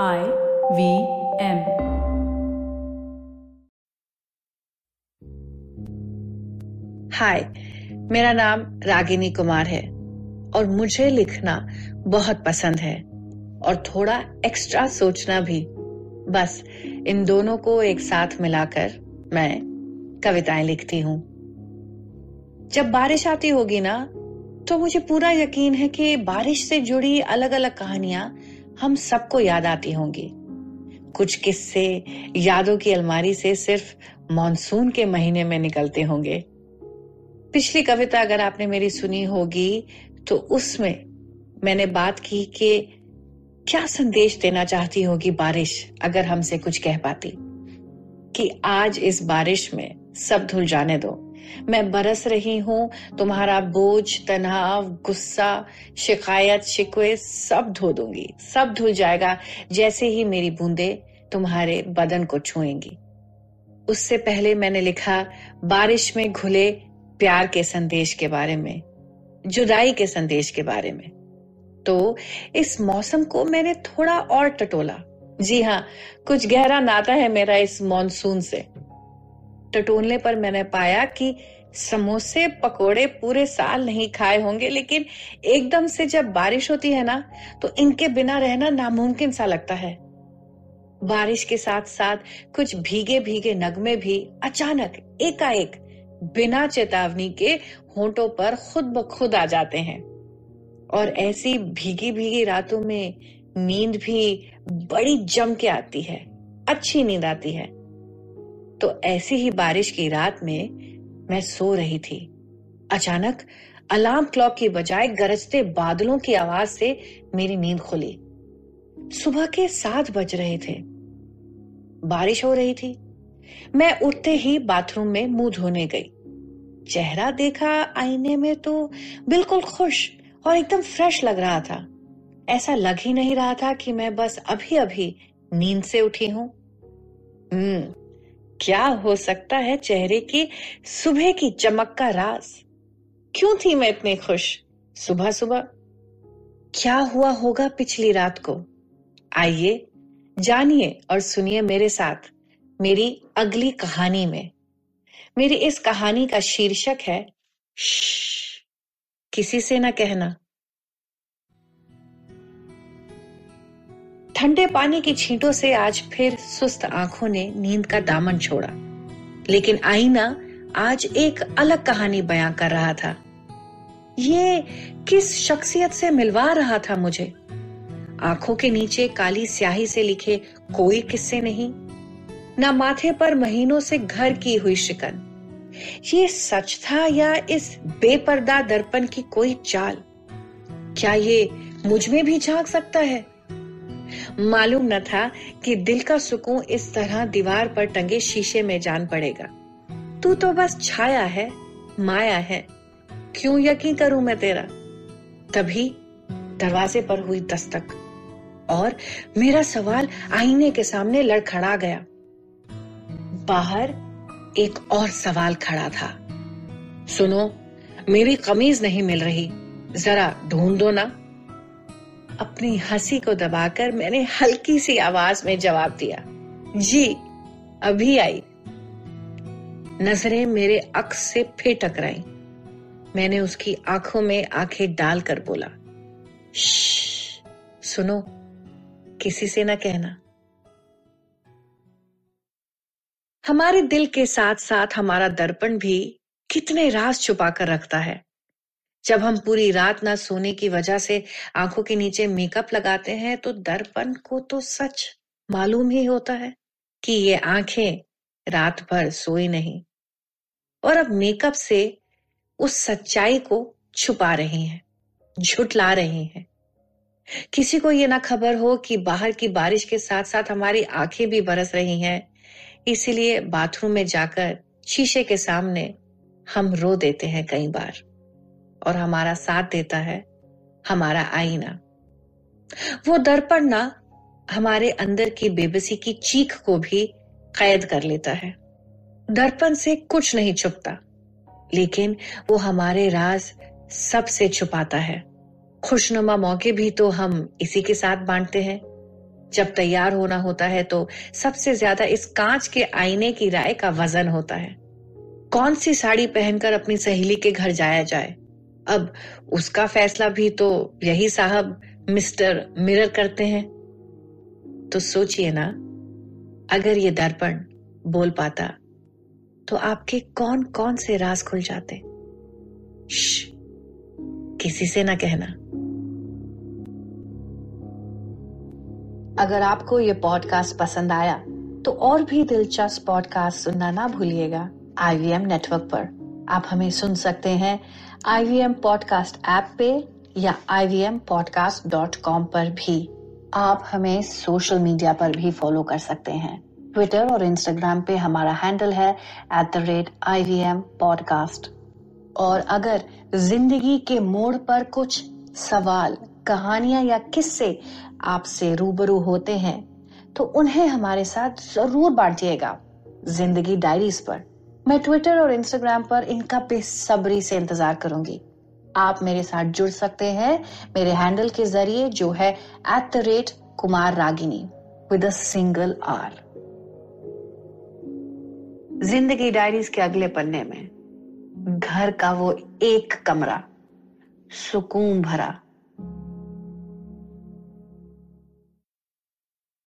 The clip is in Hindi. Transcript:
I V M. हाय मेरा नाम रागिनी कुमार है और मुझे लिखना बहुत पसंद है और थोड़ा एक्स्ट्रा सोचना भी बस, इन दोनों को एक साथ मिलाकर मैं कविताएँ लिखती हूँ जब बारिश आती होगी ना तो मुझे पूरा यकीन है कि बारिश से जुड़ी अलग अलग कहानियाँ हम सबको याद आती होंगी। कुछ किस्से यादों की अलमारी से सिर्फ़ मॉनसून के महीने में निकलते होंगे। पिछली कविता अगर आपने मेरी सुनी होगी तो उसमें मैंने बात की कि क्या संदेश देना चाहती होगी बारिश, अगर हमसे कुछ कह पाती। कि आज इस बारिश में सब धुल जाने दो। मैं बरस रही हूँ, तुम्हारा बोझ, तनाव, गुस्सा, शिकायत, शिकवे, सब धो दूँगी। सब धुल जाएगा, जैसे ही मेरी बूंदे तुम्हारे बदन को छुएँगी। उससे पहले मैंने लिखा, बारिश में घुले प्यार के संदेश के बारे में, जुदाई के संदेश के बारे में। तो इस मौसम को मैंने थोड़ा और टटोला। जी हाँ कुछ गहरा नाता है मेरा इस मॉनसून से। टटोलने पर मैंने पाया कि समोसे, पकोड़े पूरे साल नहीं खाए होंगे, लेकिन एकदम से जब बारिश होती है ना तो इनके बिना रहना नामुमकिन सा लगता है। बारिश के साथ साथ कुछ भीगे भीगे नगमे भी अचानक, एकाएक, बिना चेतावनी के होंठों पर खुद ब खुद आ जाते हैं। और ऐसी भीगी भीगी रातों में नींद भी बड़ी जम के आती है, अच्छी नींद आती है। तो ऐसी ही बारिश की रात में मैं सो रही थी। अचानक अलार्म क्लॉक की बजाय गरजते बादलों की आवाज़ से मेरी नींद खुली। सुबह के सात बज रहे थे। बारिश हो रही थी। मैं उठते ही बाथरूम में मुँह धोने गई। चेहरा देखा आईने में तो बिल्कुल खुश और एकदम फ्रेश लग रहा था। ऐसा लग ही नहीं रहा था कि मैं बस अभी अभी नींद से उठी हूँ। हम्म क्या हो सकता है चेहरे की सुबह की चमक का राज? क्यों थी मैं इतनी खुश? सुबह सुबह। क्या हुआ होगा पिछली रात को? आइए, जानिए और सुनिए मेरे साथ मेरी अगली कहानी में। मेरी इस कहानी का शीर्षक है किसी से ना कहना। ठंडे पानी की छींटों से आज फिर सुस्त आँखों ने नींद का दामन छोड़ा। लेकिन आईना आज एक अलग कहानी बयां कर रहा था। ये किस शख्सियत से मिलवा रहा था मुझे? आँखों के नीचे काली स्याही से लिखे कोई किस्से नहीं, न माथे पर महीनों से घर की हुई शिकन। ये सच था या इस बेपर्दा दर्पण की कोई चाल? क्या ये मुझमें भी झाँक सकता है? मालूम न था कि दिल का सुकून इस तरह दीवार पर टंगे शीशे में जान पड़ेगा। तू तो बस छाया है, माया है। क्यों यकीन करूँ मैं तेरा? तभी दरवाजे पर हुई दस्तक और मेरा सवाल आईने के सामने लड़खड़ा गया। बाहर एक और सवाल खड़ा था। सुनो, मेरी कमीज नहीं मिल रही, जरा ढूंढ दो ना। अपनी हँसी को दबाकर मैंने हल्की सी आवाज़ में जवाब दिया, जी, अभी आई। नज़रें मेरे अक्स से फिर टकराई मैंने उसकी आँखों में आँखें डालकर बोला सुनो, किसी से ना कहना। हमारे दिल के साथ साथ हमारा दर्पण भी कितने राज छुपा कर रखता है। जब हम पूरी रात ना सोने की वजह से आँखों के नीचे मेकअप लगाते हैं तो दर्पण को तो सच मालूम ही होता है कि ये आँखें रात भर सोई नहीं और अब मेकअप से उस सच्चाई को छुपा रही हैं, झुटला रही हैं। किसी को ये ना खबर हो कि बाहर की बारिश के साथ साथ हमारी आँखें भी बरस रही हैं, इसीलिए बाथरूम में जाकर शीशे के सामने हम रो देते हैं कई बार। और हमारा साथ देता है, हमारा आईना। वो दर्पण ना हमारे अंदर की बेबसी की चीख को भी कैद कर लेता है। दर्पण से कुछ नहीं छुपता, लेकिन वो हमारे राज सबसे छुपाता है। खुशनुमा मौके भी तो हम इसी के साथ बांटते हैं। जब तैयार होना होता है तो सबसे ज़्यादा इस कांच के आईने की राय का वज़न होता है। कौन सी साड़ी पहनकर अपनी सहेली के घर जाया जाए? अब उसका फैसला भी तो यही साहब मिस्टर मिरर करते हैं। तो सोचिए ना, अगर ये दर्पण बोल पाता तो आपके कौन कौन से राज खुल जाते? किसी से ना कहना। अगर आपको ये पॉडकास्ट पसंद आया तो और भी दिलचस्प पॉडकास्ट सुनना ना भूलिएगा। आईवीएम नेटवर्क पर आप हमें सुन सकते हैं। आईवीएम पॉडकास्ट ऐप पे या ivmpodcast.com पर भी आप हमें सोशल मीडिया पर भी फॉलो कर सकते हैं। ट्विटर और इंस्टाग्राम पे हमारा हैंडल है at the rate I V M podcast और अगर ज़िंदगी के मोड़ पर कुछ सवाल, कहानियाँ या किस्से आपसे रूबरू होते हैं तो उन्हें हमारे साथ ज़रूर बांटिएगा ज़िंदगी डायरीज पर। मैं ट्विटर और इंस्टाग्राम पर इनका बेसब्री से इंतज़ार करूँगी। आप मेरे साथ जुड़ सकते हैं मेरे हैंडल के ज़रिए, जो है at the rate Kumar Ragini with single R Zindagi diaries के अगले पन्ने में, घर का वो एक कमरा, सुकून भरा